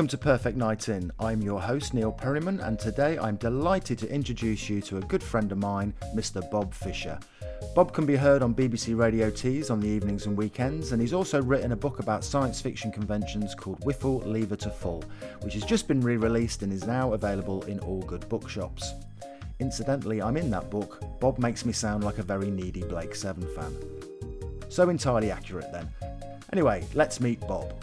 Welcome to Perfect Night In. I'm your host, Neil Perryman, and today I'm delighted to introduce you to a good friend of mine, Mr. Bob Fischer. Bob can be heard on BBC Radio Tees on the evenings and weekends, and he's also written a book about science fiction conventions called Wiffle Lever to Full, which has just been re released and is now available in all good bookshops. Incidentally, I'm in that book. Bob makes me sound like a very needy Blake Seven fan. So entirely accurate then. Anyway, let's meet Bob.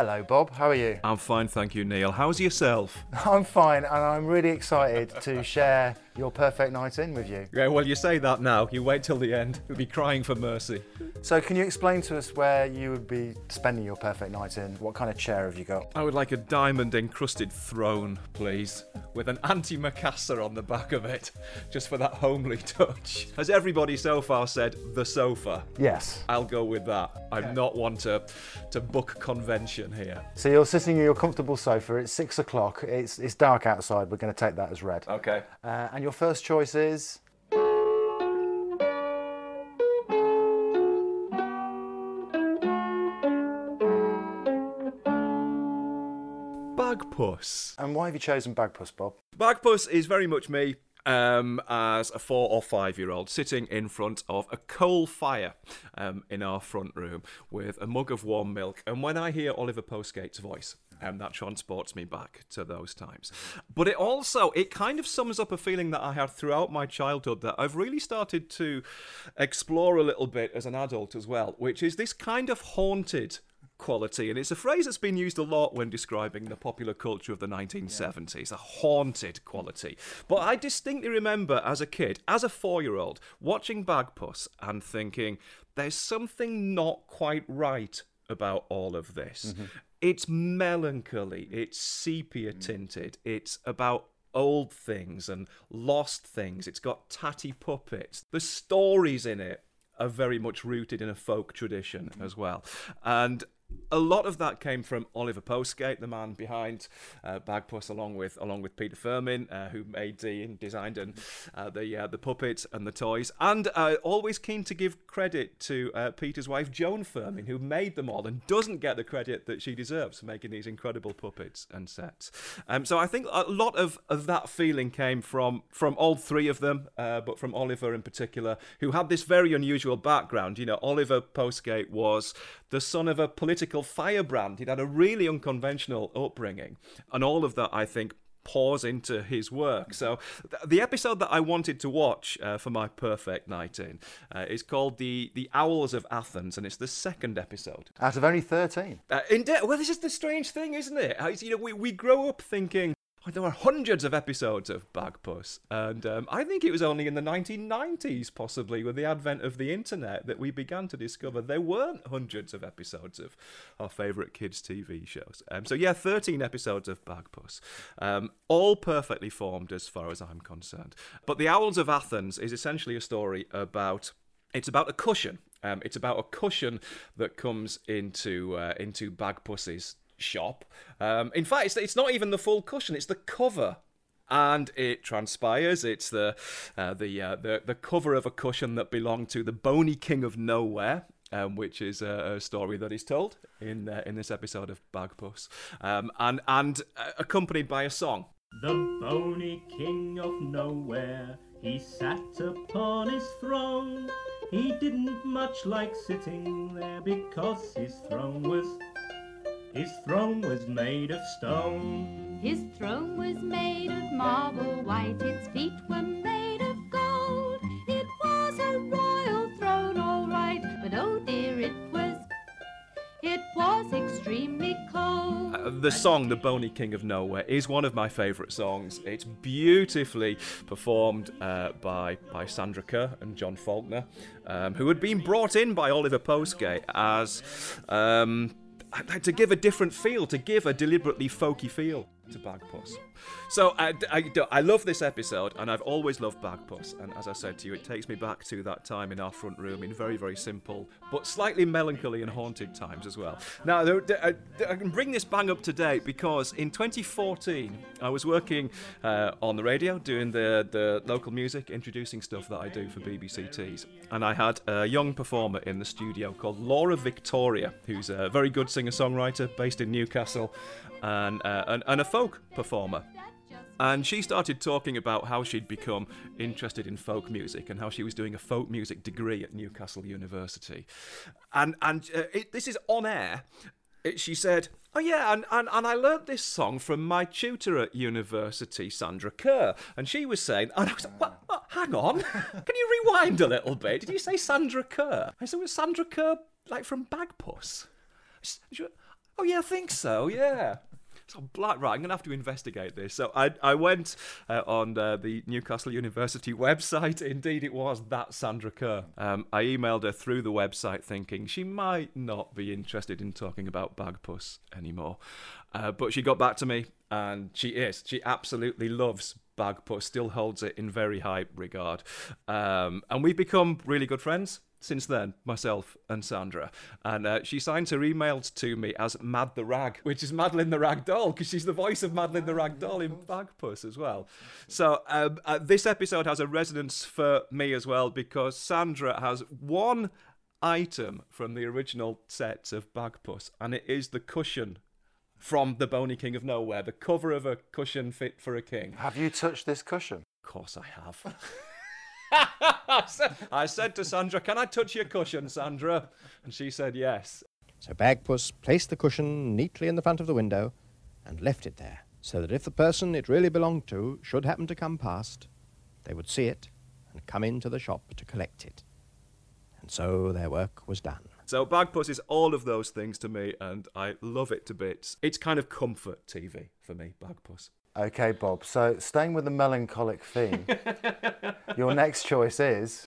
Hello, Bob. How are you? I'm fine, thank you, Neil. How's yourself? I'm fine, and I'm really excited to share your perfect night in with you. Yeah, well, you say that now. You wait till the end. You'll be crying for mercy. So, can you explain to us where you would be spending your perfect night in? What kind of chair have you got? I would like a diamond encrusted throne, please, with an antimacassar on the back of it, just for that homely touch. Has everybody so far said the sofa? Yes. I'll go with that. I'm not one to, to book convention here. So, you're sitting in your comfortable sofa. It's six o'clock. It's, it's dark outside. We're going to take that as read. Okay. Uh, and your first choice is. Bagpuss. And why have you chosen Bagpuss, Bob? Bagpuss is very much me um, as a four or five year old sitting in front of a coal fire um, in our front room with a mug of warm milk. And when I hear Oliver Postgate's voice, um, that transports me back to those times. But it also it kind of sums up a feeling that I had throughout my childhood that I've really started to explore a little bit as an adult as well, which is this kind of haunted quality. And it's a phrase that's been used a lot when describing the popular culture of the 1970s, a haunted quality. But I distinctly remember as a kid, as a four year old, watching Bagpuss and thinking, there's something not quite right about all of this. It's melancholy, it's sepia mm. tinted, it's about old things and lost things. It's got tatty puppets. The stories in it are very much rooted in a folk tradition mm-hmm. as well. And a lot of that came from Oliver Postgate, the man behind uh, Bagpuss, along with along with Peter Firmin, uh, who made the and designed and uh, the uh, the puppets and the toys, and uh, always keen to give credit to uh, Peter's wife Joan Firmin, who made them all and doesn't get the credit that she deserves for making these incredible puppets and sets. Um, so I think a lot of, of that feeling came from from all three of them, but from Oliver in particular, who had this very unusual background. You know, Oliver Postgate was the son of a political firebrand. He'd had a really unconventional upbringing, and all of that, I think, pours into his work. So, th- the episode that I wanted to watch uh, for my perfect night in uh, is called the the Owls of Athens, and it's the second episode. Out of only 13. Uh, indeed, well, this is the strange thing, isn't it? You know, we, we grow up thinking. "Oh, There were hundreds of episodes of Bagpuss, and um, I think it was only in the 1990s, possibly, with the advent of the internet, that we began to discover there weren't hundreds of episodes of our favourite kids' TV shows. Um, so, yeah, 13 episodes of Bagpuss, um, all perfectly formed as far as I'm concerned. But The Owls of Athens is essentially a story about it's about a cushion. Um, it's about a cushion that comes into uh, into Bagpuss's shop. Um, in fact, it's, it's not even the full cushion; it's the cover. And it transpires it's the uh, the, uh, the the cover of a cushion that belonged to the Bony King of Nowhere, um, which is a, a story that is told in uh, in this episode of Bagpuss, um, and and uh, accompanied by a song. The bony king of nowhere, he sat upon his throne. He didn't much like sitting there because his throne was his throne was made of stone. His throne was made of marble white, its feet were made of gold. It was a royal throne, all right, but oh dear, it was, it was extremely cold. Uh, the song "The Bony King of Nowhere" is one of my favourite songs. It's beautifully performed uh, by by Sandra Kerr and John Faulkner, um, who had been brought in by Oliver Postgate as um, to give a different feel, to give a deliberately folky feel to Bagpuss. So I, I, I love this episode, and I've always loved Bagpuss. And as I said to you, it takes me back to that time in our front room in very, very simple, but slightly melancholy and haunted times as well. Now, I, I can bring this bang up to date because in 2014, I was working uh, on the radio doing the, the local music, introducing stuff that I do for BBC Tees. And I had a young performer in the studio called Laura Victoria, who's a very good singer songwriter based in Newcastle and, uh, and, and a folk performer. And she started talking about how she'd become interested in folk music and how she was doing a folk music degree at Newcastle University. And and uh, it, this is on air. It, she said, "Oh yeah, and, and and I learnt this song from my tutor at university, Sandra Kerr." And she was saying, and I was like, what, what, "Hang on, can you rewind a little bit? Did you say Sandra Kerr?" I said, "Was Sandra Kerr like from Bagpuss?" She oh yeah, I think so. Yeah. So black right. I'm gonna have to investigate this. So I I went uh, on uh, the Newcastle University website. Indeed, it was that Sandra Kerr. Um, I emailed her through the website, thinking she might not be interested in talking about Bagpuss anymore. Uh, but she got back to me, and she is. She absolutely loves Bagpuss. Still holds it in very high regard, um, and we've become really good friends since then, myself and Sandra. And uh, she signs her emails to me as Mad the Rag, which is Madeline the Rag Doll, because she's the voice of Madeline the Rag Doll in Bagpuss as well. So um, uh, this episode has a resonance for me as well, because Sandra has one item from the original sets of Bagpuss, and it is the cushion from The Bony King of Nowhere, the cover of a cushion fit for a king. Have you touched this cushion? Of course I have. I said to Sandra, Can I touch your cushion, Sandra? And she said yes. So Bagpuss placed the cushion neatly in the front of the window and left it there, so that if the person it really belonged to should happen to come past, they would see it and come into the shop to collect it. And so their work was done. So Bagpuss is all of those things to me, and I love it to bits. It's kind of comfort TV for me, Bagpuss. Okay, Bob. So staying with the melancholic theme, your next choice is.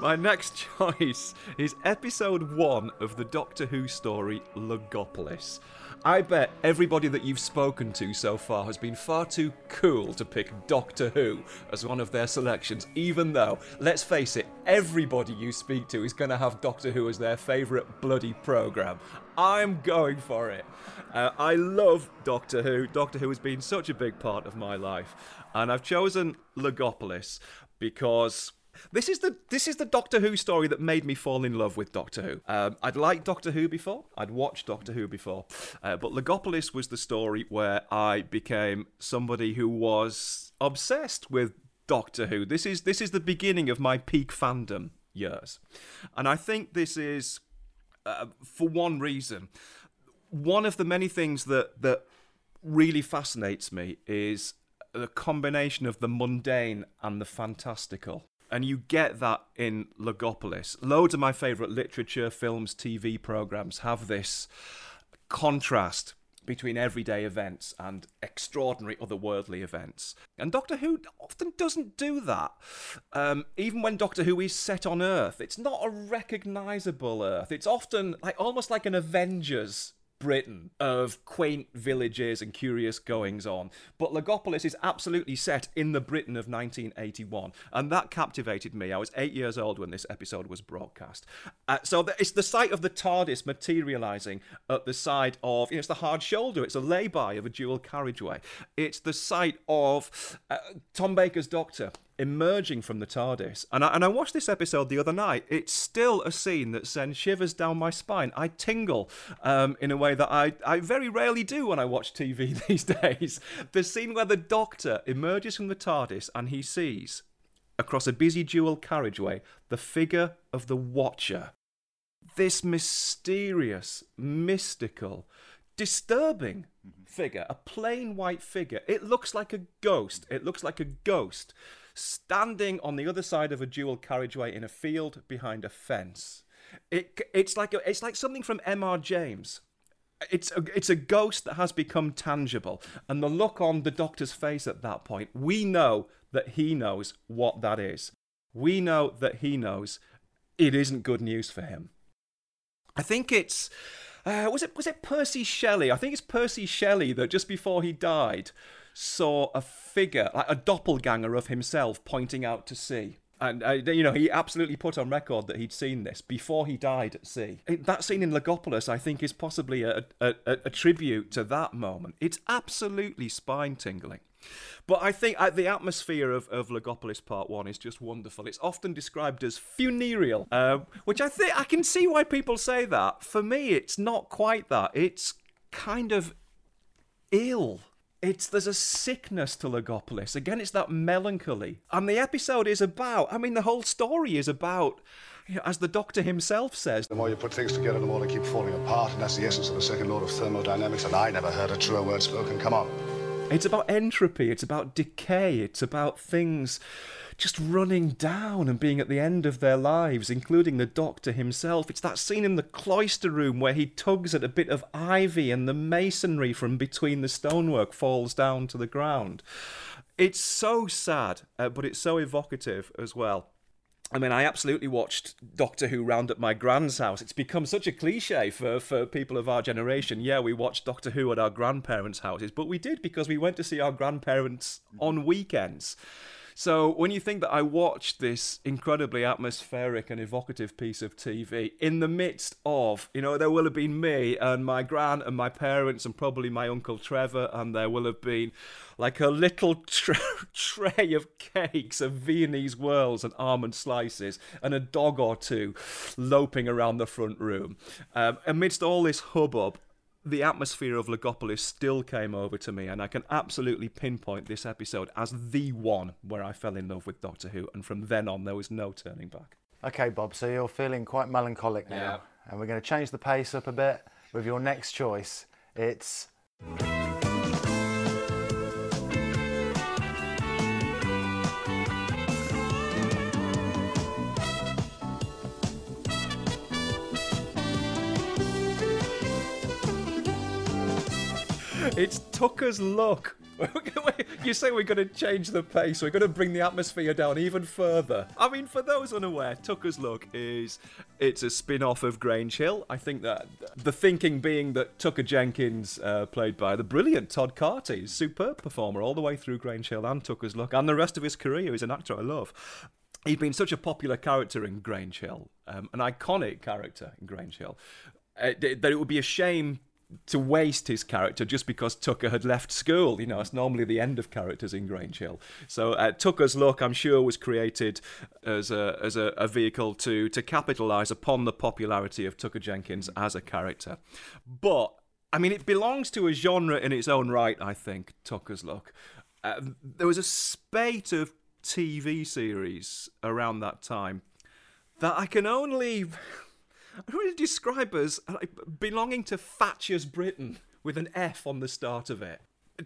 My next choice is episode one of the Doctor Who story Logopolis. I bet everybody that you've spoken to so far has been far too cool to pick Doctor Who as one of their selections, even though, let's face it, everybody you speak to is going to have Doctor Who as their favourite bloody programme. I'm going for it. Uh, I love Doctor Who. Doctor Who has been such a big part of my life. And I've chosen Logopolis because this is the this is the Doctor Who story that made me fall in love with Doctor Who. Um, I'd liked Doctor Who before. I'd watched Doctor Who before, uh, but Logopolis was the story where I became somebody who was obsessed with Doctor Who. This is this is the beginning of my peak fandom years, and I think this is uh, for one reason. One of the many things that that really fascinates me is the combination of the mundane and the fantastical and you get that in Logopolis. Loads of my favourite literature, films, TV programs have this contrast between everyday events and extraordinary otherworldly events. And Doctor Who often doesn't do that. Um, even when Doctor Who is set on Earth, it's not a recognisable Earth. It's often like almost like an Avengers Britain of quaint villages and curious goings on. But Logopolis is absolutely set in the Britain of 1981, and that captivated me. I was eight years old when this episode was broadcast. Uh, so the, it's the sight of the TARDIS materializing at the side of, you know, it's the hard shoulder, it's a lay-by of a dual carriageway. It's the sight of uh, Tom Baker's Doctor emerging from the TARDIS. And I, and I watched this episode the other night. It's still a scene that sends shivers down my spine. I tingle um, in a way that I, I very rarely do when I watch TV these days. The scene where the Doctor emerges from the TARDIS and he sees, across a busy dual carriageway, the figure of the Watcher. This mysterious, mystical, disturbing figure, a plain white figure. It looks like a ghost. It looks like a ghost standing on the other side of a dual carriageway in a field behind a fence. It, it's like a, it's like something from M.R. James. It's a, it's a ghost that has become tangible, and the look on the doctor's face at that point, we know that he knows what that is. We know that he knows it isn't good news for him. I think it's uh, was it was it Percy Shelley? I think it's Percy Shelley that just before he died saw a figure, like a doppelganger of himself, pointing out to sea. And uh, you know, he absolutely put on record that he'd seen this before he died at sea. That scene in Logopolis, I think, is possibly a, a, a, tribute to that moment. It's absolutely spine tingling. But I think uh, the atmosphere of, of Logopolis Part 1 is just wonderful. It's often described as funereal, uh, which I think I can see why people say that. For me, it's not quite that. It's kind of ill. It's there's a sickness to Logopolis. Again, it's that melancholy. And the episode is about, I mean, the whole story is about you know, as the doctor himself says. The more you put things together, the more they keep falling apart, and that's the essence of the second law of thermodynamics, and I never heard a truer word spoken. Come on. It's about entropy, it's about decay, it's about things just running down and being at the end of their lives, including the doctor himself. It's that scene in the cloister room where he tugs at a bit of ivy and the masonry from between the stonework falls down to the ground. It's so sad, uh, but it's so evocative as well. I mean, I absolutely watched Doctor Who round at my grand's house. It's become such a cliche for, for people of our generation. Yeah, we watched Doctor Who at our grandparents' houses, but we did because we went to see our grandparents on weekends. So when you think that I watched this incredibly atmospheric and evocative piece of TV in the midst of, you know, there will have been me and my gran and my parents and probably my uncle Trevor, and there will have been like a little tra- tray of cakes of Viennese whirls and almond slices and a dog or two loping around the front room. Um, amidst all this hubbub, the atmosphere of Logopolis still came over to me, and I can absolutely pinpoint this episode as the one where I fell in love with Doctor Who, and from then on, there was no turning back. Okay, Bob, so you're feeling quite melancholic now, Yeah. and we're going to change the pace up a bit with your next choice. It's It's Tucker's luck. you say we're going to change the pace, we're going to bring the atmosphere down even further. I mean, for those unaware, Tucker's Luck is it's a spin-off of Grange Hill. I think that the thinking being that Tucker Jenkins, uh, played by the brilliant Todd Carty, superb performer all the way through Grange Hill and Tucker's Luck, and the rest of his career. He's an actor I love. He'd been such a popular character in Grange Hill, um, an iconic character in Grange Hill, uh, that it would be a shame to waste his character just because Tucker had left school. You know, it's normally the end of characters in Grange Hill. So uh, Tucker's Luck, I'm sure, was created as a as a, a vehicle to to capitalise upon the popularity of Tucker Jenkins as a character. But I mean, it belongs to a genre in its own right. I think Tucker's Luck. Uh, there was a spate of TV series around that time that I can only I really describe as like, belonging to Thatcher's Britain with an F on the start of it.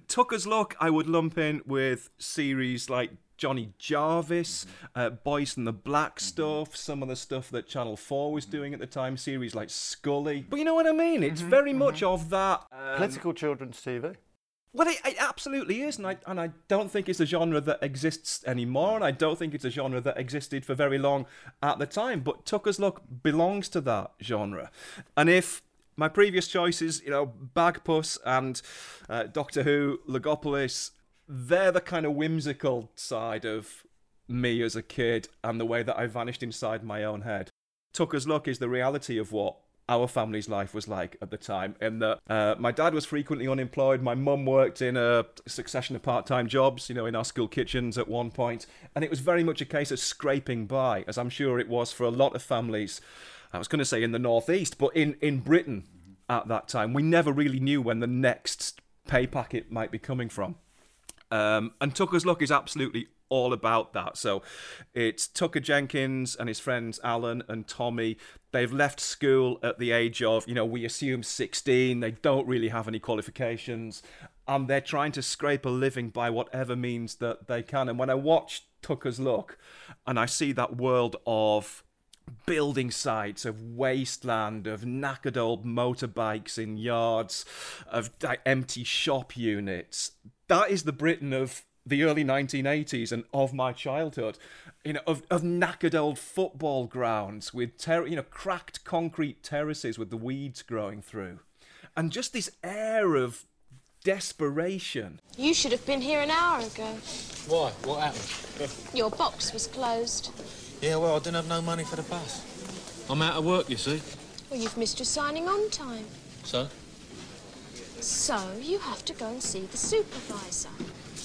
Tucker's Luck, I would lump in with series like Johnny Jarvis, uh, Boys from the Black stuff, some of the stuff that Channel 4 was doing at the time, series like Scully. But you know what I mean? It's very much of that. um, political children's TV. Well, it, it absolutely is, and I and I don't think it's a genre that exists anymore, and I don't think it's a genre that existed for very long at the time. But Tucker's Luck belongs to that genre, and if my previous choices, you know, Bagpuss and uh, Doctor Who, Logopolis, they're the kind of whimsical side of me as a kid and the way that I vanished inside my own head. Tucker's Luck is the reality of what our family's life was like at the time. In that uh, my dad was frequently unemployed, my mum worked in a succession of part-time jobs, you know, in our school kitchens at one point, and it was very much a case of scraping by, as I'm sure it was for a lot of families. I was going to say in the northeast, but in in Britain at that time, we never really knew when the next pay packet might be coming from. Um, and Tucker's Luck is absolutely all about that. So it's Tucker Jenkins and his friends Alan and Tommy. They've left school at the age of, you know, we assume 16. They don't really have any qualifications. And they're trying to scrape a living by whatever means that they can. And when I watch Tucker's Luck and I see that world of building sites of wasteland of knackered old motorbikes in yards of empty shop units that is the britain of the early 1980s and of my childhood, you know, of, of knackered old football grounds with, ter- you know, cracked concrete terraces with the weeds growing through. And just this air of desperation. You should have been here an hour ago. Why? What happened? Your box was closed. Yeah, well, I didn't have no money for the bus. I'm out of work, you see. Well, you've missed your signing on time. So? So you have to go and see the supervisor.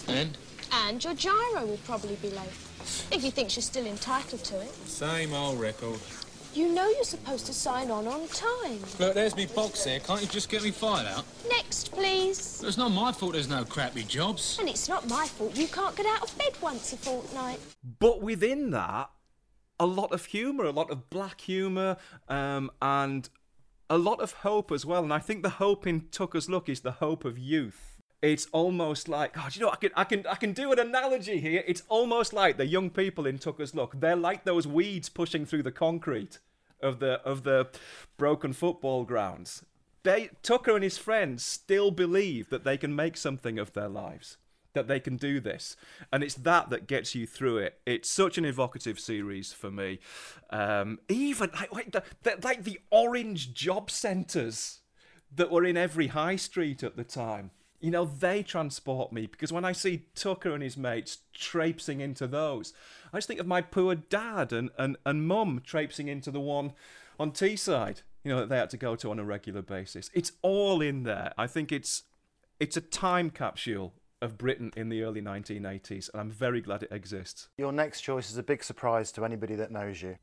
And? And your giro will probably be late. If he thinks you're still entitled to it. Same old record. You know you're supposed to sign on on time. Look, there's me box there. Can't you just get me fired out? Next, please. It's not my fault there's no crappy jobs. And it's not my fault you can't get out of bed once a fortnight. But within that, a lot of humour, a lot of black humour, um, and a lot of hope as well. And I think the hope in Tucker's Luck is the hope of youth. It's almost like, do you know, I can, I can, I can do an analogy here. It's almost like the young people in Tucker's Luck. They're like those weeds pushing through the concrete of the of the broken football grounds. They, Tucker and his friends still believe that they can make something of their lives that they can do this and it's that that gets you through it it's such an evocative series for me um, even like, like, the, the, like the orange job centres that were in every high street at the time you know they transport me because when i see tucker and his mates traipsing into those i just think of my poor dad and, and, and mum traipsing into the one on teesside you know that they had to go to on a regular basis it's all in there i think it's it's a time capsule of Britain in the early 1980s, and I'm very glad it exists. Your next choice is a big surprise to anybody that knows you.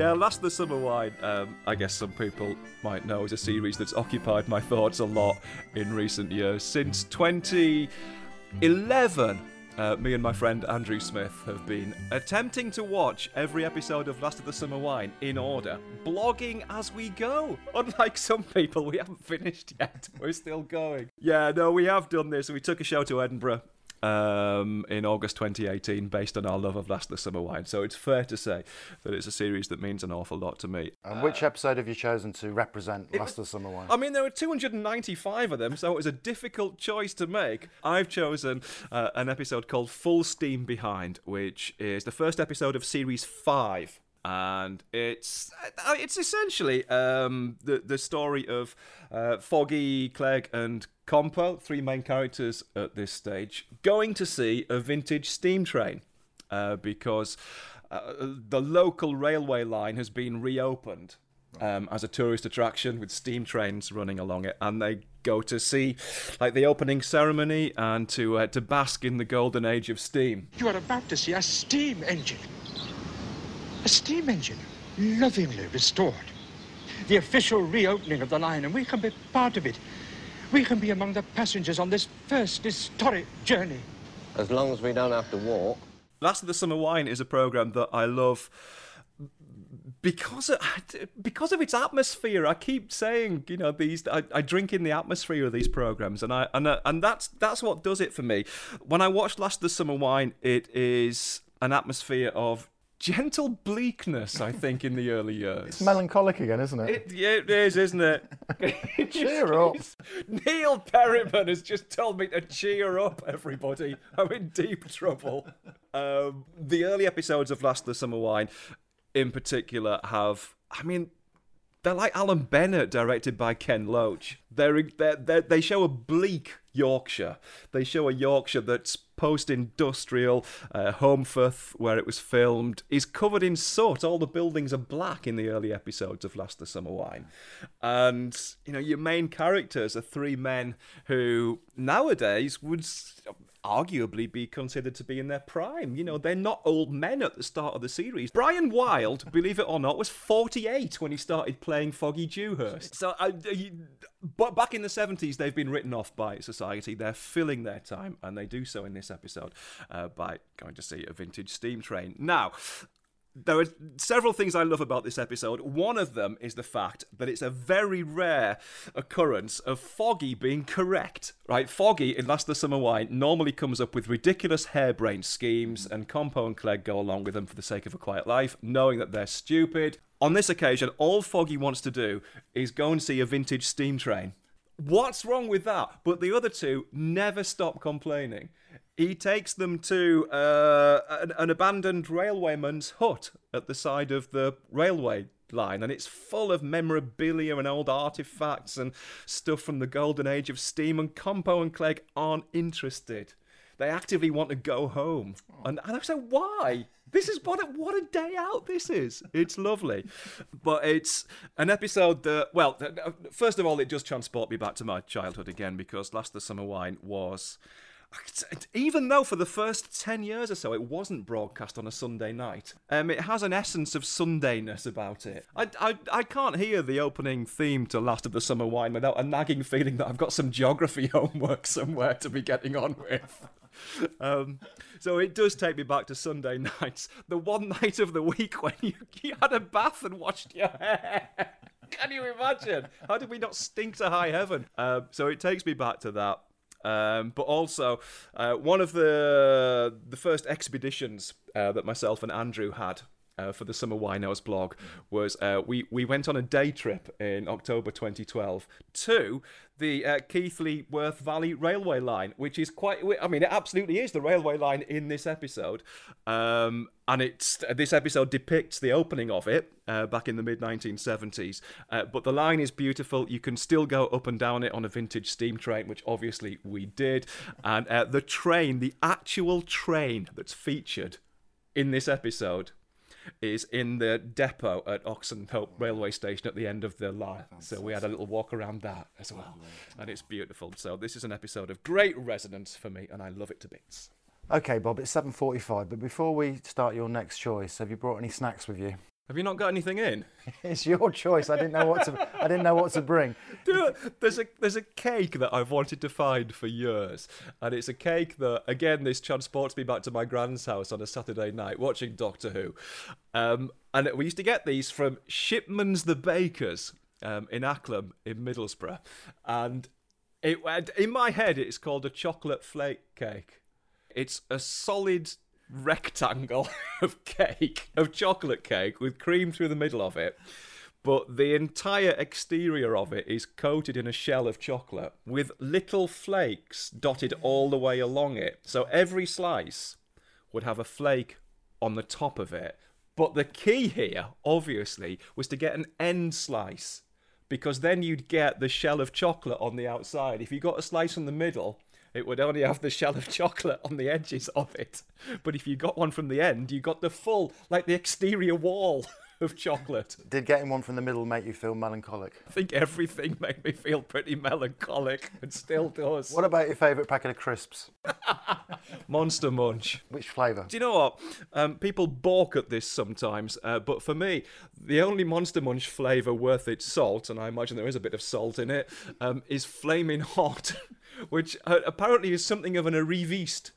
Yeah, Last of the Summer Wine, um, I guess some people might know, is a series that's occupied my thoughts a lot in recent years. Since 2011, uh, me and my friend Andrew Smith have been attempting to watch every episode of Last of the Summer Wine in order, blogging as we go. Unlike some people, we haven't finished yet. We're still going. Yeah, no, we have done this. We took a show to Edinburgh um, in August 2018 based on our love of Last of the Summer Wine. So it's fair to say that it's a series that means an awful lot to me. And which episode have you chosen to represent Last of the Summer Wine? I mean, there were 295 of them, so it was a difficult choice to make. I've chosen uh, an episode called Full Steam Behind, which is the first episode of series five. And it's uh, it's essentially um, the the story of uh, Foggy, Clegg, and Compo, three main characters at this stage, going to see a vintage steam train uh, because uh, the local railway line has been reopened um, as a tourist attraction with steam trains running along it, and they go to see like the opening ceremony and to uh, to bask in the golden age of steam. You are about to see a steam engine. A steam engine, lovingly restored. The official reopening of the line, and we can be part of it. We can be among the passengers on this first historic journey. As long as we don't have to walk. Last of the Summer Wine is a program that I love because of, because of its atmosphere. I keep saying, you know, these I, I drink in the atmosphere of these programs, and I and uh, and that's that's what does it for me. When I watched Last of the Summer Wine, it is an atmosphere of gentle bleakness, I think, in the early years. It's melancholic again, isn't it? It, yeah, it is, isn't it? Cheer up. Neil Perryman has just told me to cheer up, everybody. I'm in deep trouble. Um, the early episodes of Last of the Summer Wine, in particular, have, I mean, they're like Alan Bennett, directed by Ken Loach. They're, they're, they're, they show a bleak Yorkshire. They show a Yorkshire that's post-industrial. Uh, Holmfirth, where it was filmed, is covered in soot. All the buildings are black in the early episodes of Last of the Summer Wine, and you know your main characters are three men who nowadays would arguably be considered to be in their prime. You know, they're not old men at the start of the series. Brian Wilde, believe it or not, was 48 when he started playing Foggy Dewhurst. So, I, but back in the 70s, they've been written off by society. They're filling their time, and they do so in this episode uh, by going to see a vintage steam train. Now, there are several things I love about this episode. One of them is the fact that it's a very rare occurrence of Foggy being correct. Right, Foggy in Last of the Summer Wine normally comes up with ridiculous harebrained schemes, and Compo and Clegg go along with them for the sake of a quiet life, knowing that they're stupid. On this occasion, all Foggy wants to do is go and see a vintage steam train. What's wrong with that? But the other two never stop complaining. He takes them to uh, an, an abandoned railwayman's hut at the side of the railway line, and it's full of memorabilia and old artifacts and stuff from the golden age of steam. And Compo and Clegg aren't interested. They actively want to go home, and, and I said, "Why? This is what a, what a day out this is. It's lovely, but it's an episode that well, first of all, it does transport me back to my childhood again because Last the Summer Wine was. Even though for the first 10 years or so it wasn't broadcast on a Sunday night, um, it has an essence of Sundayness about it. I, I, I can't hear the opening theme to Last of the Summer Wine without a nagging feeling that I've got some geography homework somewhere to be getting on with. Um, so it does take me back to Sunday nights, the one night of the week when you, you had a bath and washed your hair. Can you imagine? How did we not stink to high heaven? Um, so it takes me back to that. Um, but also, uh, one of the the first expeditions uh, that myself and Andrew had uh, for the Summer Winos blog was uh, we we went on a day trip in October 2012 to the uh, Keighley Worth Valley Railway Line, which is quite. I mean, it absolutely is the railway line in this episode, um, and it's this episode depicts the opening of it uh, back in the mid 1970s. Uh, but the line is beautiful. You can still go up and down it on a vintage steam train, which obviously we did, and uh, the train, the actual train that's featured in this episode is in the depot at Oxenhope railway station at the end of the oh, line. So we had a little walk around that as well. And it's beautiful. So this is an episode of great resonance for me and I love it to bits. Okay, Bob, it's 7.45, but before we start your next choice, have you brought any snacks with you? Have you not got anything in? it's your choice. I didn't know what to. I didn't know what to bring. there's a there's a cake that I've wanted to find for years, and it's a cake that again this transports me back to my grand's house on a Saturday night watching Doctor Who, um, and we used to get these from Shipman's the Bakers um, in Acklam in Middlesbrough, and it in my head it's called a chocolate flake cake. It's a solid rectangle of cake, of chocolate cake with cream through the middle of it. But the entire exterior of it is coated in a shell of chocolate with little flakes dotted all the way along it. So every slice would have a flake on the top of it. But the key here, obviously, was to get an end slice because then you'd get the shell of chocolate on the outside. If you got a slice from the middle, it would only have the shell of chocolate on the edges of it. But if you got one from the end, you got the full, like the exterior wall of chocolate. Did getting one from the middle make you feel melancholic? I think everything made me feel pretty melancholic and still does. What about your favourite packet of crisps? Monster Munch. Which flavour? Do you know what? Um, people balk at this sometimes, uh, but for me, the only Monster Munch flavour worth its salt, and I imagine there is a bit of salt in it, um, is Flaming Hot. which uh, apparently is something of an arriviste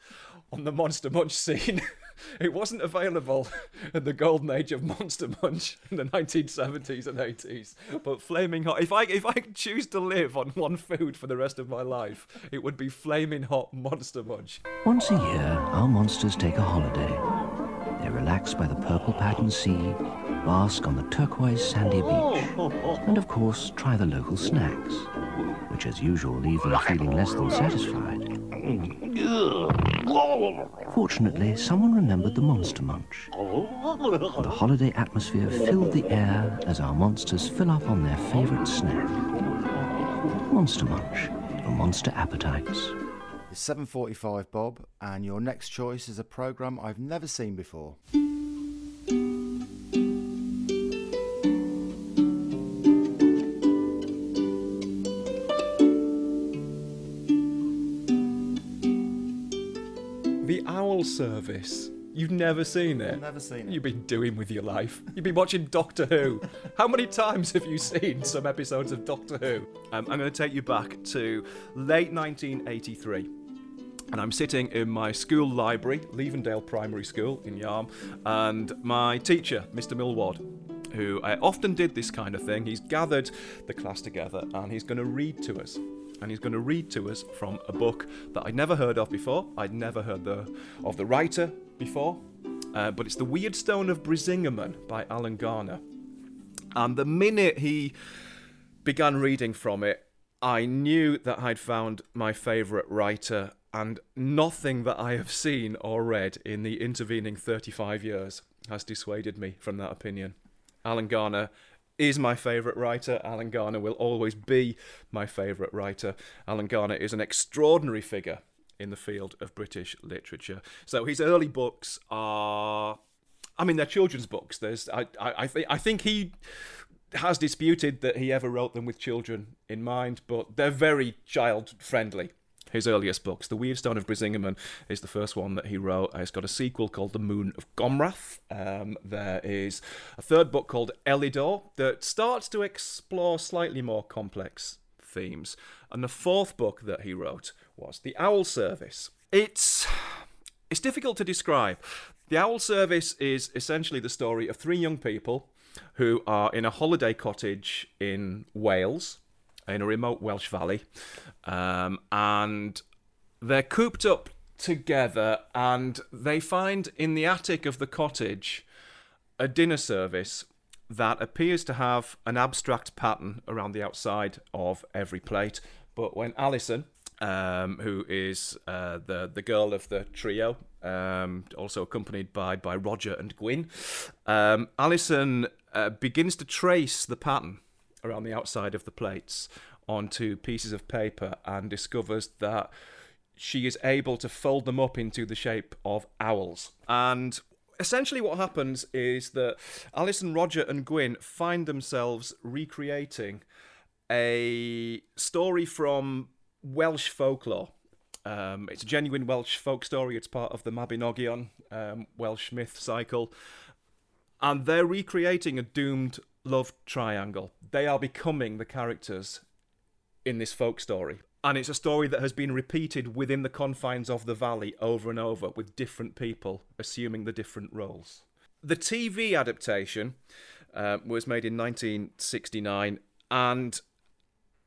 on the Monster Munch scene. it wasn't available in the golden age of Monster Munch in the 1970s and 80s. But flaming hot. If I if I could choose to live on one food for the rest of my life, it would be flaming hot Monster Munch. Once a year, our monsters take a holiday. They relax by the purple patterned sea, bask on the turquoise sandy beach, and of course try the local snacks, which as usual leave them feeling less than satisfied. Fortunately, someone remembered the Monster Munch. The holiday atmosphere filled the air as our monsters fill up on their favorite snack. Monster Munch for monster appetites. It's 7.45, Bob, and your next choice is a programme I've never seen before. The Service. You've never seen it? Never seen it. You've been doing with your life. You've been watching Doctor Who. How many times have you seen some episodes of Doctor Who? Um, I'm going to take you back to late 1983. and I'm sitting in my school library, Levendale Primary School in Yarm, and my teacher, Mr. Millward, who uh, often did this kind of thing, he's gathered the class together and he's going to read to us. And he's going to read to us from a book that I'd never heard of before. I'd never heard the, of the writer before, uh, but it's The Weird Stone of Brisingamen by Alan Garner. And the minute he began reading from it, I knew that I'd found my favourite writer and nothing that I have seen or read in the intervening 35 years has dissuaded me from that opinion. Alan Garner is my favourite writer. Alan Garner will always be my favourite writer. Alan Garner is an extraordinary figure in the field of British literature. So his early books are, I mean, they're children's books. There's, I, I, I think, I think he has disputed that he ever wrote them with children in mind, but they're very child friendly his earliest books. The Weird Stone of Brisingamen is the first one that he wrote. It's got a sequel called The Moon of Gomrath. Um, there is a third book called Elidor that starts to explore slightly more complex themes. And the fourth book that he wrote was The Owl Service. It's it's difficult to describe. The Owl Service is essentially the story of three young people who are in a holiday cottage in Wales in a remote Welsh valley, um, and they're cooped up together, and they find in the attic of the cottage a dinner service that appears to have an abstract pattern around the outside of every plate. But when Alison, um, who is uh, the the girl of the trio, um, also accompanied by by Roger and Gwyn, um, Alison uh, begins to trace the pattern around the outside of the plates onto pieces of paper and discovers that she is able to fold them up into the shape of owls. And essentially, what happens is that Alison, Roger, and Gwyn find themselves recreating a story from Welsh folklore. Um, it's a genuine Welsh folk story. It's part of the Mabinogion um, Welsh myth cycle. And they're recreating a doomed love triangle. They are becoming the characters in this folk story. And it's a story that has been repeated within the confines of the valley over and over with different people assuming the different roles. The TV adaptation uh, was made in 1969 and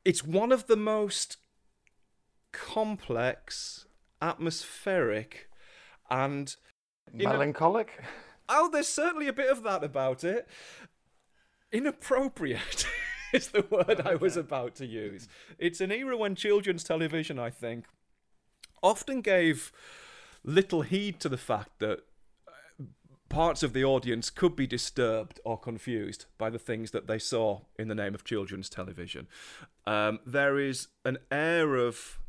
it's one of the most complex, atmospheric, and melancholic. oh, there's certainly a bit of that about it. Inappropriate. is the word I was about to use. It's an era when children's television, I think, often gave little heed to the fact that uh, parts of the audience could be disturbed or confused by the things that they saw in the name of children's television. Um, there is an air of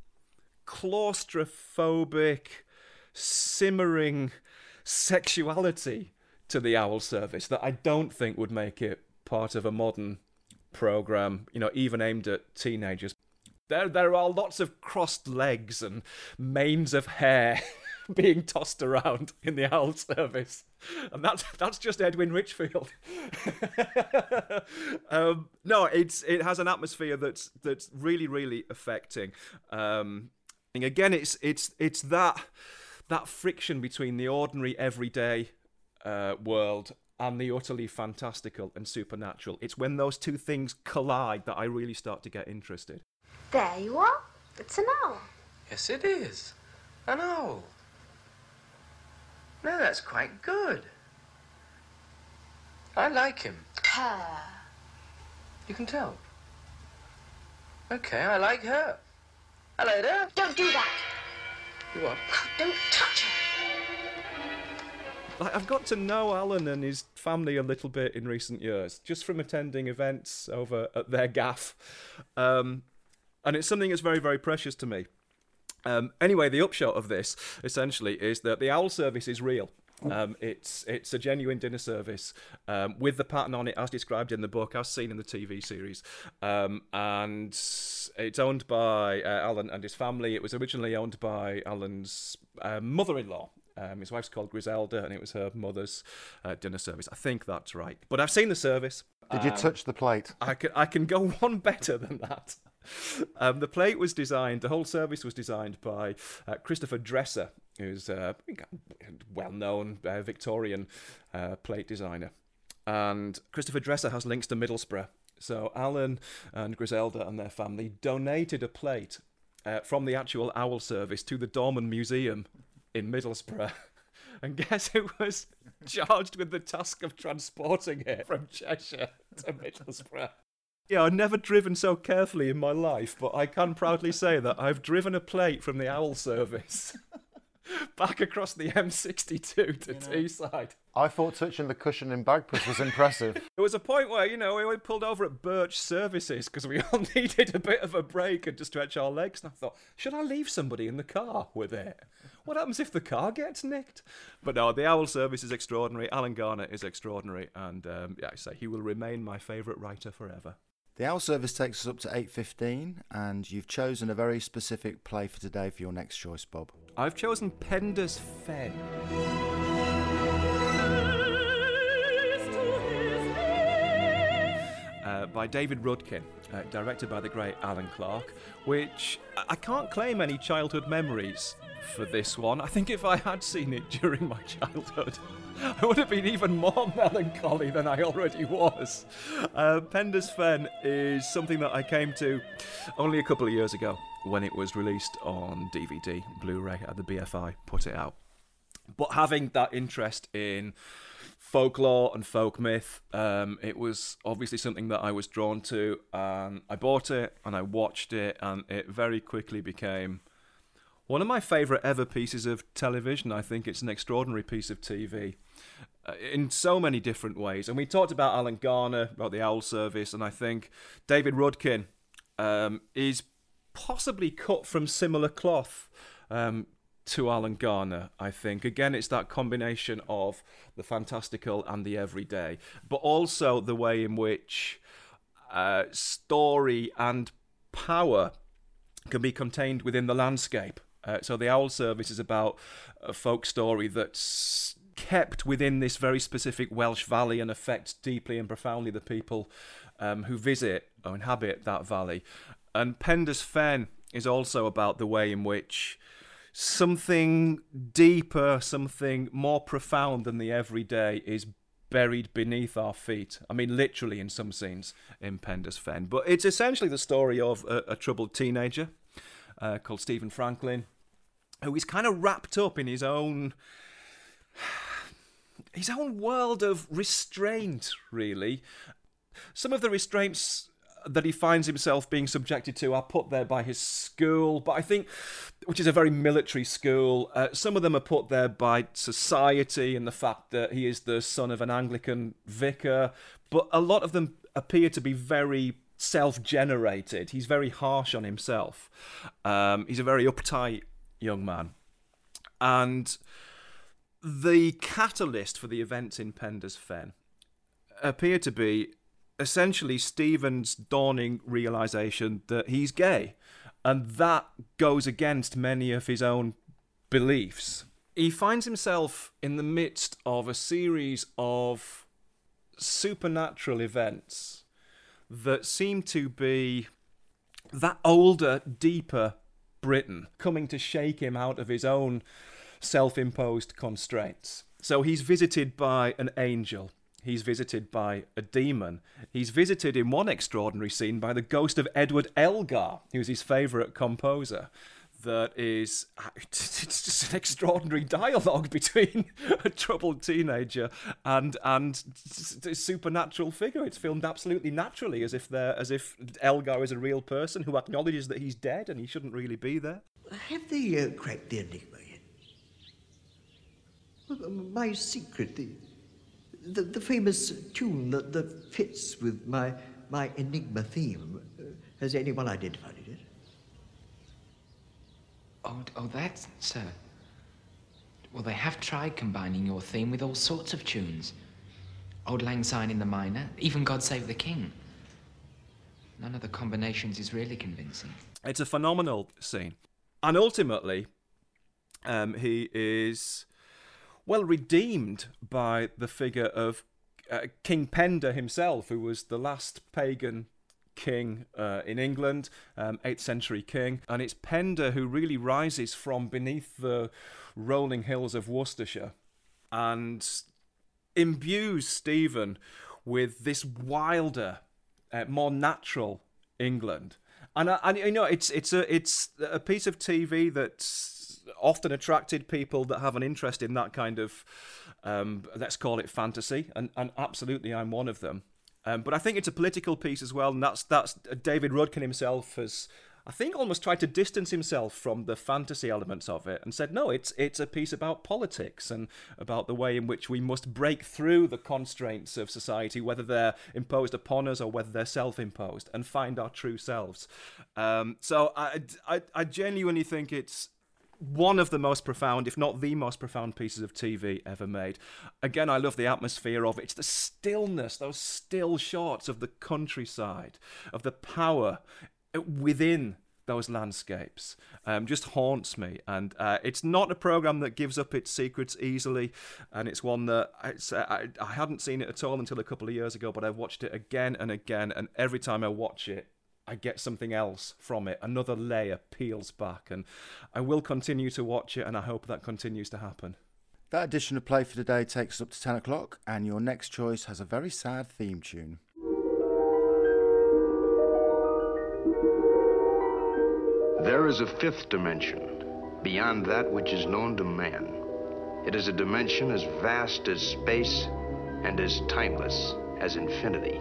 claustrophobic, simmering sexuality to the owl service that I don't think would make it part of a modern program, you know, even aimed at teenagers. There, there are lots of crossed legs and manes of hair being tossed around in the owl service, and that's that's just Edwin Richfield. um, no, it's it has an atmosphere that's that's really really affecting. Um, again, it's it's it's that that friction between the ordinary everyday uh, world and the utterly fantastical and supernatural. It's when those two things collide that I really start to get interested. There you are. It's an owl. Yes, it is. An owl. No, that's quite good. I like him. Her. You can tell. Okay, I like her. Hello there. Don't do that. You what? Don't touch her. Like, I've got to know Alan and his family a little bit in recent years, just from attending events over at their gaff. Um, and it's something that's very, very precious to me. Um, anyway, the upshot of this essentially is that the owl service is real. Um, it's it's a genuine dinner service um, with the pattern on it as described in the book, as seen in the TV series, um, and it's owned by uh, Alan and his family. It was originally owned by Alan's uh, mother-in-law, um, his wife's called Griselda, and it was her mother's uh, dinner service. I think that's right. But I've seen the service. Did you Um, touch the plate? I can I can go one better than that. Um, the plate was designed, the whole service was designed by uh, Christopher Dresser, who's a well known uh, Victorian uh, plate designer. And Christopher Dresser has links to Middlesbrough. So Alan and Griselda and their family donated a plate uh, from the actual owl service to the Dorman Museum in Middlesbrough. And guess who was charged with the task of transporting it from Cheshire to Middlesbrough? Yeah, I've never driven so carefully in my life, but I can proudly say that I've driven a plate from the Owl service back across the M62 to you know, Teesside. I thought touching the cushion in Bagpuss was impressive. there was a point where, you know, we pulled over at Birch Services because we all needed a bit of a break and to stretch our legs. And I thought, should I leave somebody in the car with it? What happens if the car gets nicked? But no, the Owl service is extraordinary. Alan Garner is extraordinary. And um, yeah, I say he will remain my favourite writer forever. The owl service takes us up to 8.15 and you've chosen a very specific play for today for your next choice, Bob. I've chosen Penda's Fen. Uh, by David Rudkin, uh, directed by the great Alan Clarke, which I can't claim any childhood memories for this one. I think if I had seen it during my childhood, I would have been even more melancholy than I already was. Uh, Penda's Fen is something that I came to only a couple of years ago when it was released on DVD, Blu ray, at the BFI put it out. But having that interest in folklore and folk myth, um, it was obviously something that I was drawn to. And I bought it and I watched it, and it very quickly became one of my favourite ever pieces of television. I think it's an extraordinary piece of TV uh, in so many different ways. And we talked about Alan Garner, about the Owl Service, and I think David Rudkin um, is possibly cut from similar cloth um, to Alan Garner, I think. Again, it's that combination of the fantastical and the everyday, but also the way in which uh, story and power can be contained within the landscape. Uh, so the Owl Service is about a folk story that's kept within this very specific Welsh valley and affects deeply and profoundly the people um, who visit or inhabit that valley. And Penda's Fen is also about the way in which something deeper, something more profound than the everyday is buried beneath our feet. I mean, literally in some scenes in Penda's Fen. But it's essentially the story of a, a troubled teenager uh, called Stephen Franklin who is kind of wrapped up in his own his own world of restraint really some of the restraints that he finds himself being subjected to are put there by his school, but I think, which is a very military school, uh, some of them are put there by society and the fact that he is the son of an Anglican vicar, but a lot of them appear to be very self generated. He's very harsh on himself. Um, he's a very uptight young man. And the catalyst for the events in Penda's Fen appear to be essentially Stephen's dawning realization that he's gay. And that goes against many of his own beliefs. He finds himself in the midst of a series of supernatural events that seem to be that older, deeper Britain, coming to shake him out of his own self imposed constraints. So he's visited by an angel. He's visited by a demon. He's visited in one extraordinary scene by the ghost of Edward Elgar, who's his favourite composer that is it's just an extraordinary dialogue between a troubled teenager and and a supernatural figure. It's filmed absolutely naturally, as if they're as if Elgar is a real person who acknowledges that he's dead and he shouldn't really be there. Have they uh, cracked the enigma yet? My secret, the, the, the famous tune that, that fits with my my enigma theme. Uh, has anyone identified it? Oh, oh, that, sir. Well, they have tried combining your theme with all sorts of tunes. Auld Lang Syne in the minor, even God Save the King. None of the combinations is really convincing. It's a phenomenal scene. And ultimately, um, he is, well, redeemed by the figure of uh, King Penda himself, who was the last pagan king uh, in England, um, 8th century king, and it's Penda who really rises from beneath the rolling hills of Worcestershire and imbues Stephen with this wilder, uh, more natural England. And, and you know, it's it's a it's a piece of TV that's often attracted people that have an interest in that kind of, um, let's call it fantasy, and and absolutely, I'm one of them. Um, but I think it's a political piece as well, and that's that's David Rudkin himself has I think almost tried to distance himself from the fantasy elements of it and said, no, it's it's a piece about politics and about the way in which we must break through the constraints of society, whether they're imposed upon us or whether they're self-imposed, and find our true selves. Um, so I, I I genuinely think it's one of the most profound, if not the most profound pieces of TV ever made. Again, I love the atmosphere of it. It's the stillness, those still shots of the countryside, of the power within those landscapes um, just haunts me and uh, it's not a program that gives up its secrets easily and it's one that it's, uh, I, I hadn't seen it at all until a couple of years ago but i've watched it again and again and every time i watch it I get something else from it. Another layer peels back, and I will continue to watch it, and I hope that continues to happen. That edition of Play for Today takes us up to 10 o'clock, and your next choice has a very sad theme tune. There is a fifth dimension, beyond that which is known to man. It is a dimension as vast as space and as timeless as infinity.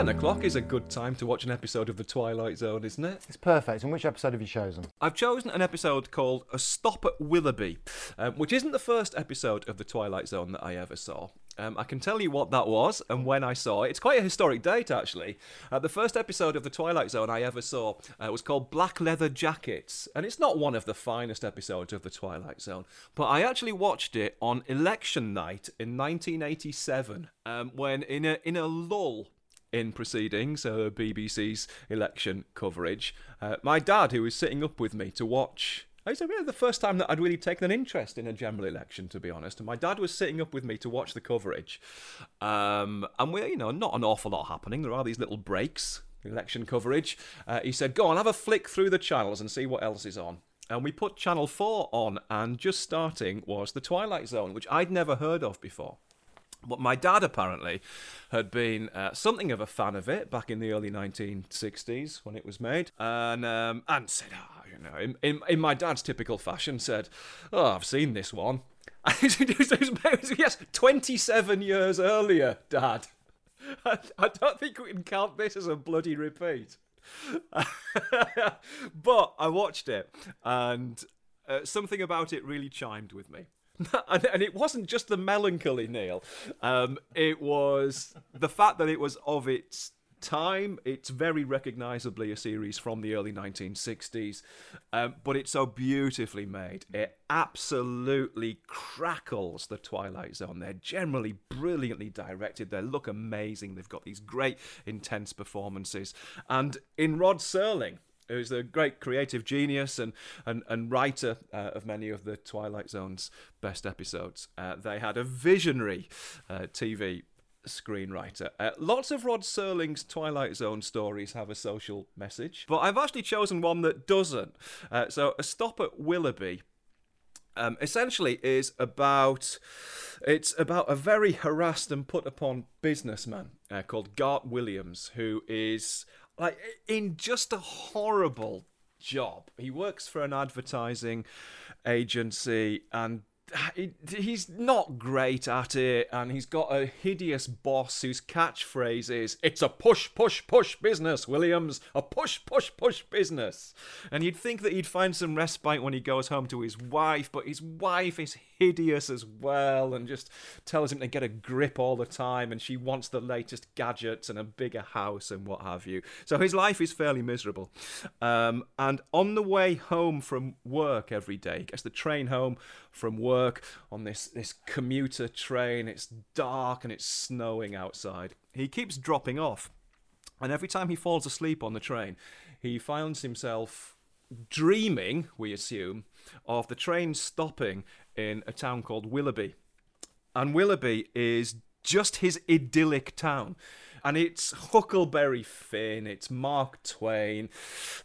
10 o'clock is a good time to watch an episode of The Twilight Zone, isn't it? It's perfect. And which episode have you chosen? I've chosen an episode called A Stop at Willoughby, um, which isn't the first episode of The Twilight Zone that I ever saw. Um, I can tell you what that was and when I saw it. It's quite a historic date, actually. Uh, the first episode of The Twilight Zone I ever saw uh, was called Black Leather Jackets, and it's not one of the finest episodes of The Twilight Zone, but I actually watched it on election night in 1987 um, when, in a, in a lull in proceedings, uh, BBC's election coverage. Uh, my dad, who was sitting up with me to watch. It was really the first time that I'd really taken an interest in a general election, to be honest. And my dad was sitting up with me to watch the coverage. Um, and we're, you know, not an awful lot happening. There are these little breaks, election coverage. Uh, he said, Go on, have a flick through the channels and see what else is on. And we put Channel 4 on, and just starting was The Twilight Zone, which I'd never heard of before. But my dad apparently had been uh, something of a fan of it back in the early 1960s when it was made, and um, and said, oh, you know, in, in, in my dad's typical fashion, said, "Oh, I've seen this one." yes, 27 years earlier, Dad. I, I don't think we can count this as a bloody repeat. but I watched it, and uh, something about it really chimed with me. and, and, it wasn't just the melancholy, Neil. Um, it was the fact that it was of its time. It's very recognisably a series from the early 1960s, um, but it's so beautifully made. It absolutely crackles the Twilight Zone. They're generally brilliantly directed. They look amazing. They've got these great, intense performances. And in Rod Serling, who's a great creative genius and and, and writer uh, of many of the Twilight Zone's best episodes. Uh, they had a visionary uh, TV screenwriter. Uh, lots of Rod Serling's Twilight Zone stories have a social message, but I've actually chosen one that doesn't. Uh, so, A Stop at Willoughby. Um, essentially is about it's about a very harassed and put upon businessman uh, called Gart Williams who is like in just a horrible job. He works for an advertising agency and he, he's not great at it, and he's got a hideous boss whose catchphrase is "It's a push, push, push business, Williams. A push, push, push business." And you'd think that he'd find some respite when he goes home to his wife, but his wife is hideous as well, and just tells him to get a grip all the time, and she wants the latest gadgets and a bigger house and what have you. So his life is fairly miserable. Um, and on the way home from work every day, gets the train home from work work on this, this commuter train. It's dark and it's snowing outside. He keeps dropping off. And every time he falls asleep on the train, he finds himself dreaming, we assume, of the train stopping in a town called Willoughby. And Willoughby is just his idyllic town. And it's Huckleberry Finn, it's Mark Twain,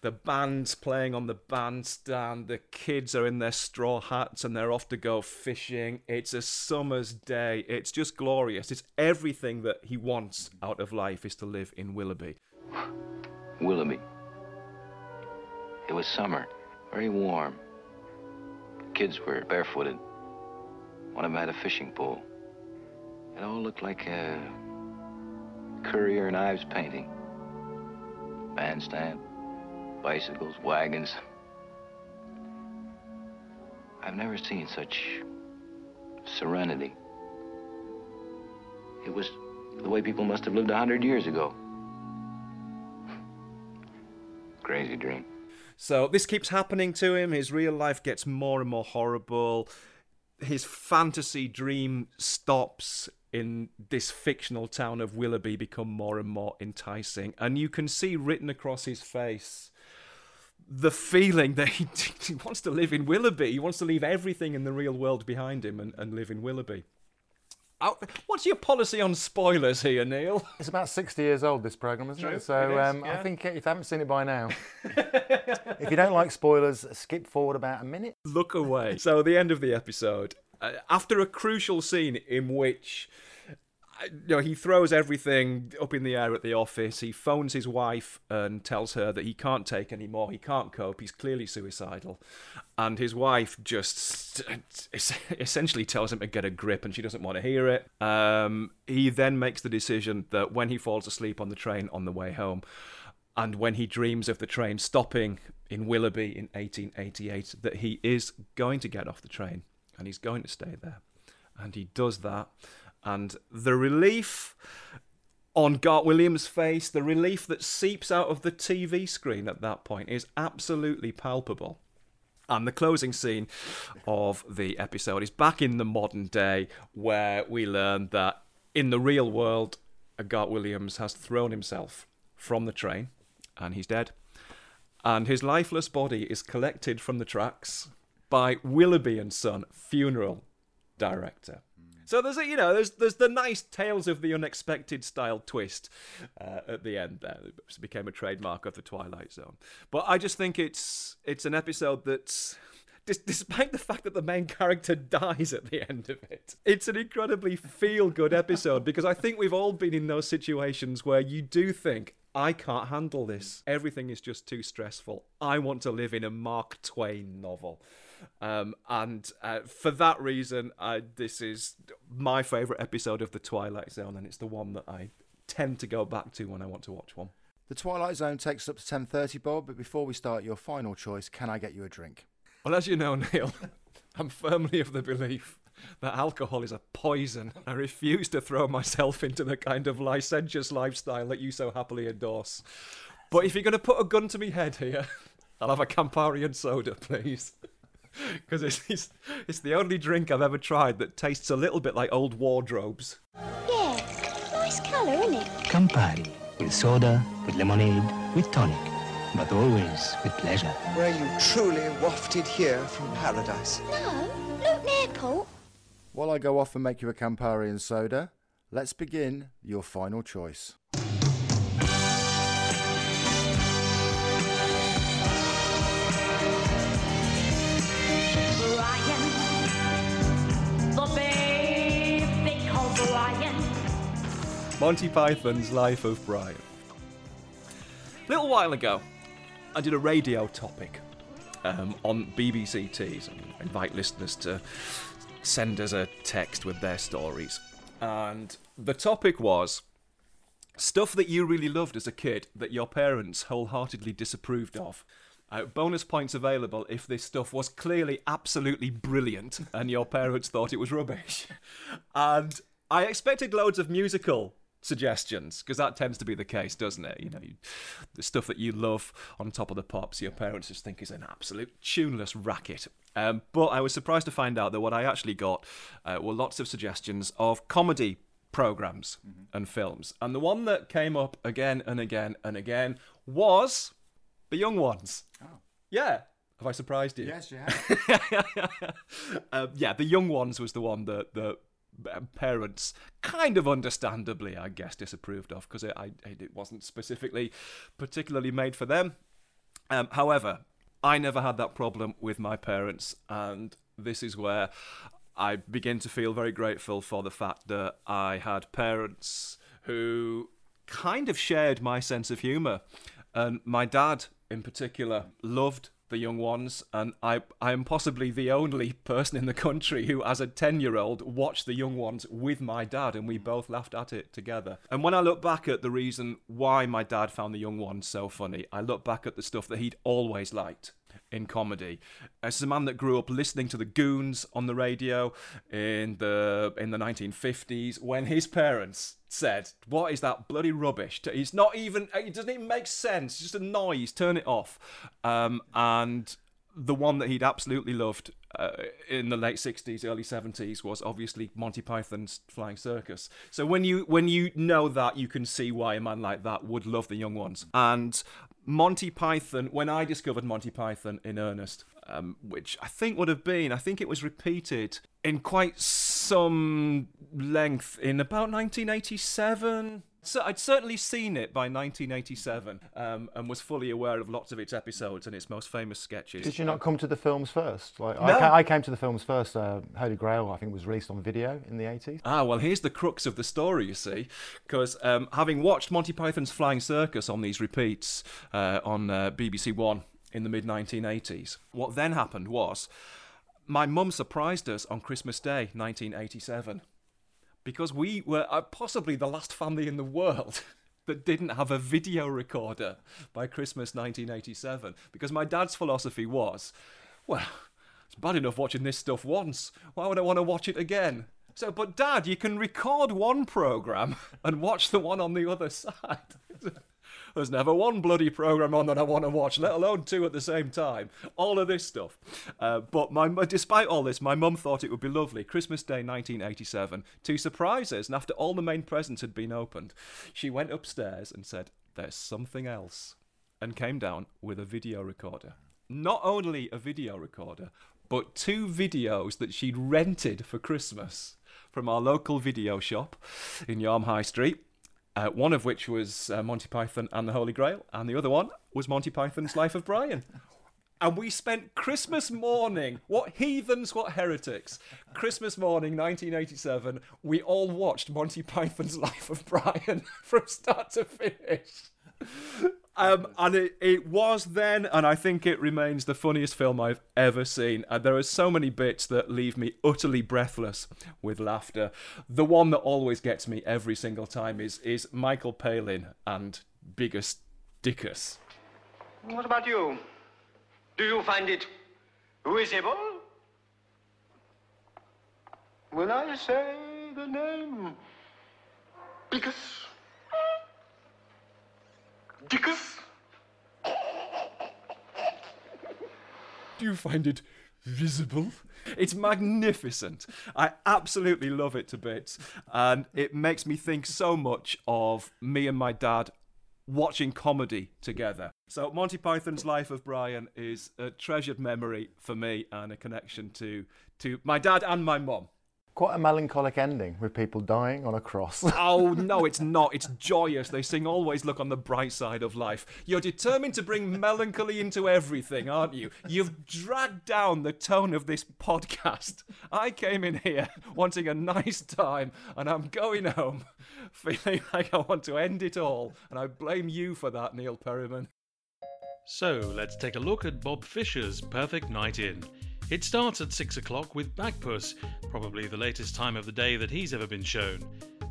the band's playing on the bandstand, the kids are in their straw hats and they're off to go fishing. It's a summer's day, it's just glorious. It's everything that he wants out of life is to live in Willoughby. Willoughby. It was summer, very warm. Kids were barefooted. One of them had a fishing pole. It all looked like a Currier and Ives painting. Bandstand, bicycles, wagons. I've never seen such serenity. It was the way people must have lived a hundred years ago. Crazy dream. So this keeps happening to him. His real life gets more and more horrible. His fantasy dream stops in this fictional town of Willoughby become more and more enticing. And you can see written across his face the feeling that he, he wants to live in Willoughby. He wants to leave everything in the real world behind him and, and live in Willoughby. What's your policy on spoilers here, Neil? It's about 60 years old, this programme, isn't True, it? So it is, um, yeah. I think if you haven't seen it by now, if you don't like spoilers, skip forward about a minute. Look away. so, the end of the episode, uh, after a crucial scene in which uh, you know, he throws everything up in the air at the office. He phones his wife and tells her that he can't take any more. He can't cope. He's clearly suicidal. And his wife just essentially tells him to get a grip, and she doesn't want to hear it. Um, he then makes the decision that when he falls asleep on the train on the way home, and when he dreams of the train stopping in Willoughby in 1888, that he is going to get off the train and he's going to stay there. And he does that. And the relief on Gart Williams' face, the relief that seeps out of the TV screen at that point is absolutely palpable. And the closing scene of the episode is back in the modern day where we learn that in the real world, Gart Williams has thrown himself from the train and he's dead. And his lifeless body is collected from the tracks by Willoughby and Son funeral director. So there's a, you know there's there's the nice tales of the unexpected style twist uh, at the end there. Became a trademark of the Twilight Zone. But I just think it's it's an episode that's despite the fact that the main character dies at the end of it, it's an incredibly feel good episode because I think we've all been in those situations where you do think. I can't handle this. Everything is just too stressful. I want to live in a Mark Twain novel. Um, and uh, for that reason, uh, this is my favourite episode of The Twilight Zone, and it's the one that I tend to go back to when I want to watch one. The Twilight Zone takes us up to 10.30, Bob, but before we start, your final choice, can I get you a drink? Well, as you know, Neil, I'm firmly of the belief that alcohol is a poison. I refuse to throw myself into the kind of licentious lifestyle that you so happily endorse. But if you're going to put a gun to me head here, I'll have a Campari and soda, please. Because it's, it's, it's the only drink I've ever tried that tastes a little bit like old wardrobes. Yeah, nice colour, isn't it? Campari, with soda, with lemonade, with tonic, but always with pleasure. Were you truly wafted here from paradise? No, Luton Airport. While I go off and make you a Campari and soda, let's begin your final choice. Monty Python's Life of Brian. A little while ago, I did a radio topic um, on BBC Tees and invite listeners to send us a text with their stories. And the topic was stuff that you really loved as a kid that your parents wholeheartedly disapproved of. Uh, bonus points available if this stuff was clearly absolutely brilliant and your parents thought it was rubbish. And I expected loads of musical suggestions because that tends to be the case, doesn't it? You know, you, the stuff that you love on top of the pops, your parents just think is an absolute tuneless racket. Um, but I was surprised to find out that what I actually got uh, were lots of suggestions of comedy programs and films, and the one that came up again and again and again was The Young Ones. Oh. Yeah. Have I surprised you? Yes, you have. um, yeah, the young ones was the one that the parents kind of understandably, I guess, disapproved of because it, it wasn't specifically particularly made for them. Um, however, I never had that problem with my parents, and this is where I begin to feel very grateful for the fact that I had parents who kind of shared my sense of humour. And my dad, in particular, loved the young ones, and I, I am possibly the only person in the country who, as a 10 year old, watched the young ones with my dad, and we both laughed at it together. And when I look back at the reason why my dad found the young ones so funny, I look back at the stuff that he'd always liked in comedy. As a man that grew up listening to the Goons on the radio in the in the 1950s, when his parents said, "What is that bloody rubbish?" It's not even. It doesn't even make sense. It's just a noise. Turn it off. Um, and the one that he'd absolutely loved uh, in the late 60s early 70s was obviously Monty Python's Flying Circus so when you when you know that you can see why a man like that would love the young ones and Monty Python when I discovered Monty Python in earnest um, which I think would have been I think it was repeated in quite some length in about 1987 so I'd certainly seen it by 1987 um, and was fully aware of lots of its episodes and its most famous sketches. Did you not come to the films first? Like No. I, ca- I came to the films first. Uh, Holy Grail, I think, was released on video in the 80s. Ah, well, here's the crux of the story, you see. Because um, having watched Monty Python's Flying Circus on these repeats uh, on uh, BBC One in the mid 1980s, what then happened was my mum surprised us on Christmas Day 1987 because we were uh, possibly the last family in the world. That didn't have a video recorder by Christmas 1987 because my dad's philosophy was, well, it's bad enough watching this stuff once. Why would I want to watch it again? So, but Dad, you can record one program and watch the one on the other side. There's never one bloody program on that I want to watch, let alone two at the same time. All of this stuff. Uh, but my, despite all this, my mum thought it would be lovely. Christmas Day 1987, two surprises, and after all the main presents had been opened, she went upstairs and said, "There's something else," and came down with a video recorder. Not only a video recorder, but two videos that she'd rented for Christmas from our local video shop in Yarm High Street. Uh, one of which was uh, Monty Python and the Holy Grail, and the other one was Monty Python's Life of Brian. And we spent Christmas morning, what heathens, what heretics. Christmas morning, 1987, we all watched Monty Python's Life of Brian from start to finish. Um, and it, it was then, and I think it remains the funniest film I've ever seen. And there are so many bits that leave me utterly breathless with laughter. The one that always gets me every single time is is Michael Palin and Biggus Dickus. What about you? Do you find it visible? When I say the name, Dickus, Dickus, Do you find it visible? It's magnificent. I absolutely love it to bits. And it makes me think so much of me and my dad watching comedy together. So, Monty Python's Life of Brian is a treasured memory for me and a connection to, to my dad and my mum. Quite a melancholic ending with people dying on a cross. Oh, no, it's not. It's joyous. They sing Always Look on the Bright Side of Life. You're determined to bring melancholy into everything, aren't you? You've dragged down the tone of this podcast. I came in here wanting a nice time, and I'm going home feeling like I want to end it all. And I blame you for that, Neil Perryman. So let's take a look at Bob Fischer's Perfect Night In. It starts at 6 o'clock with Bagpuss, probably the latest time of the day that he's ever been shown.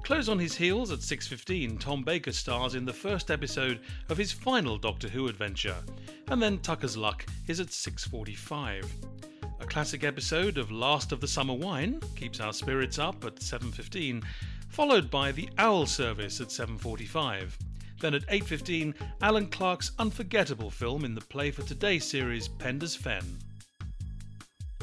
Close on his heels at 6.15, Tom Baker stars in the first episode of his final Doctor Who adventure, and then Tucker's Luck is at 6.45. A classic episode of Last of the Summer Wine keeps our spirits up at 7.15, followed by The Owl Service at 7.45. Then at 8.15, Alan Clarke's unforgettable film in the Play for Today series Penda's Fen.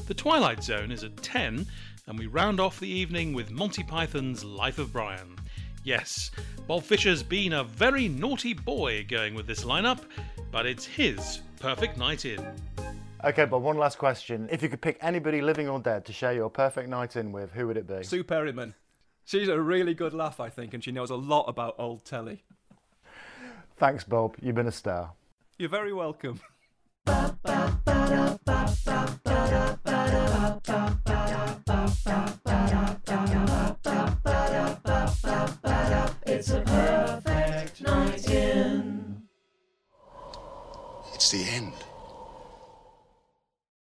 The Twilight Zone is at 10, and we round off the evening with Monty Python's Life of Brian. Yes, Bob Fischer's been a very naughty boy going with this lineup, but it's his perfect night in. Okay, Bob, one last question. If you could pick anybody living or dead to share your perfect night in with, who would it be? Sue Perryman. She's a really good laugh, I think, and she knows a lot about old telly. Thanks, Bob. You've been a star. You're very welcome. It's a perfect night in. It's the end.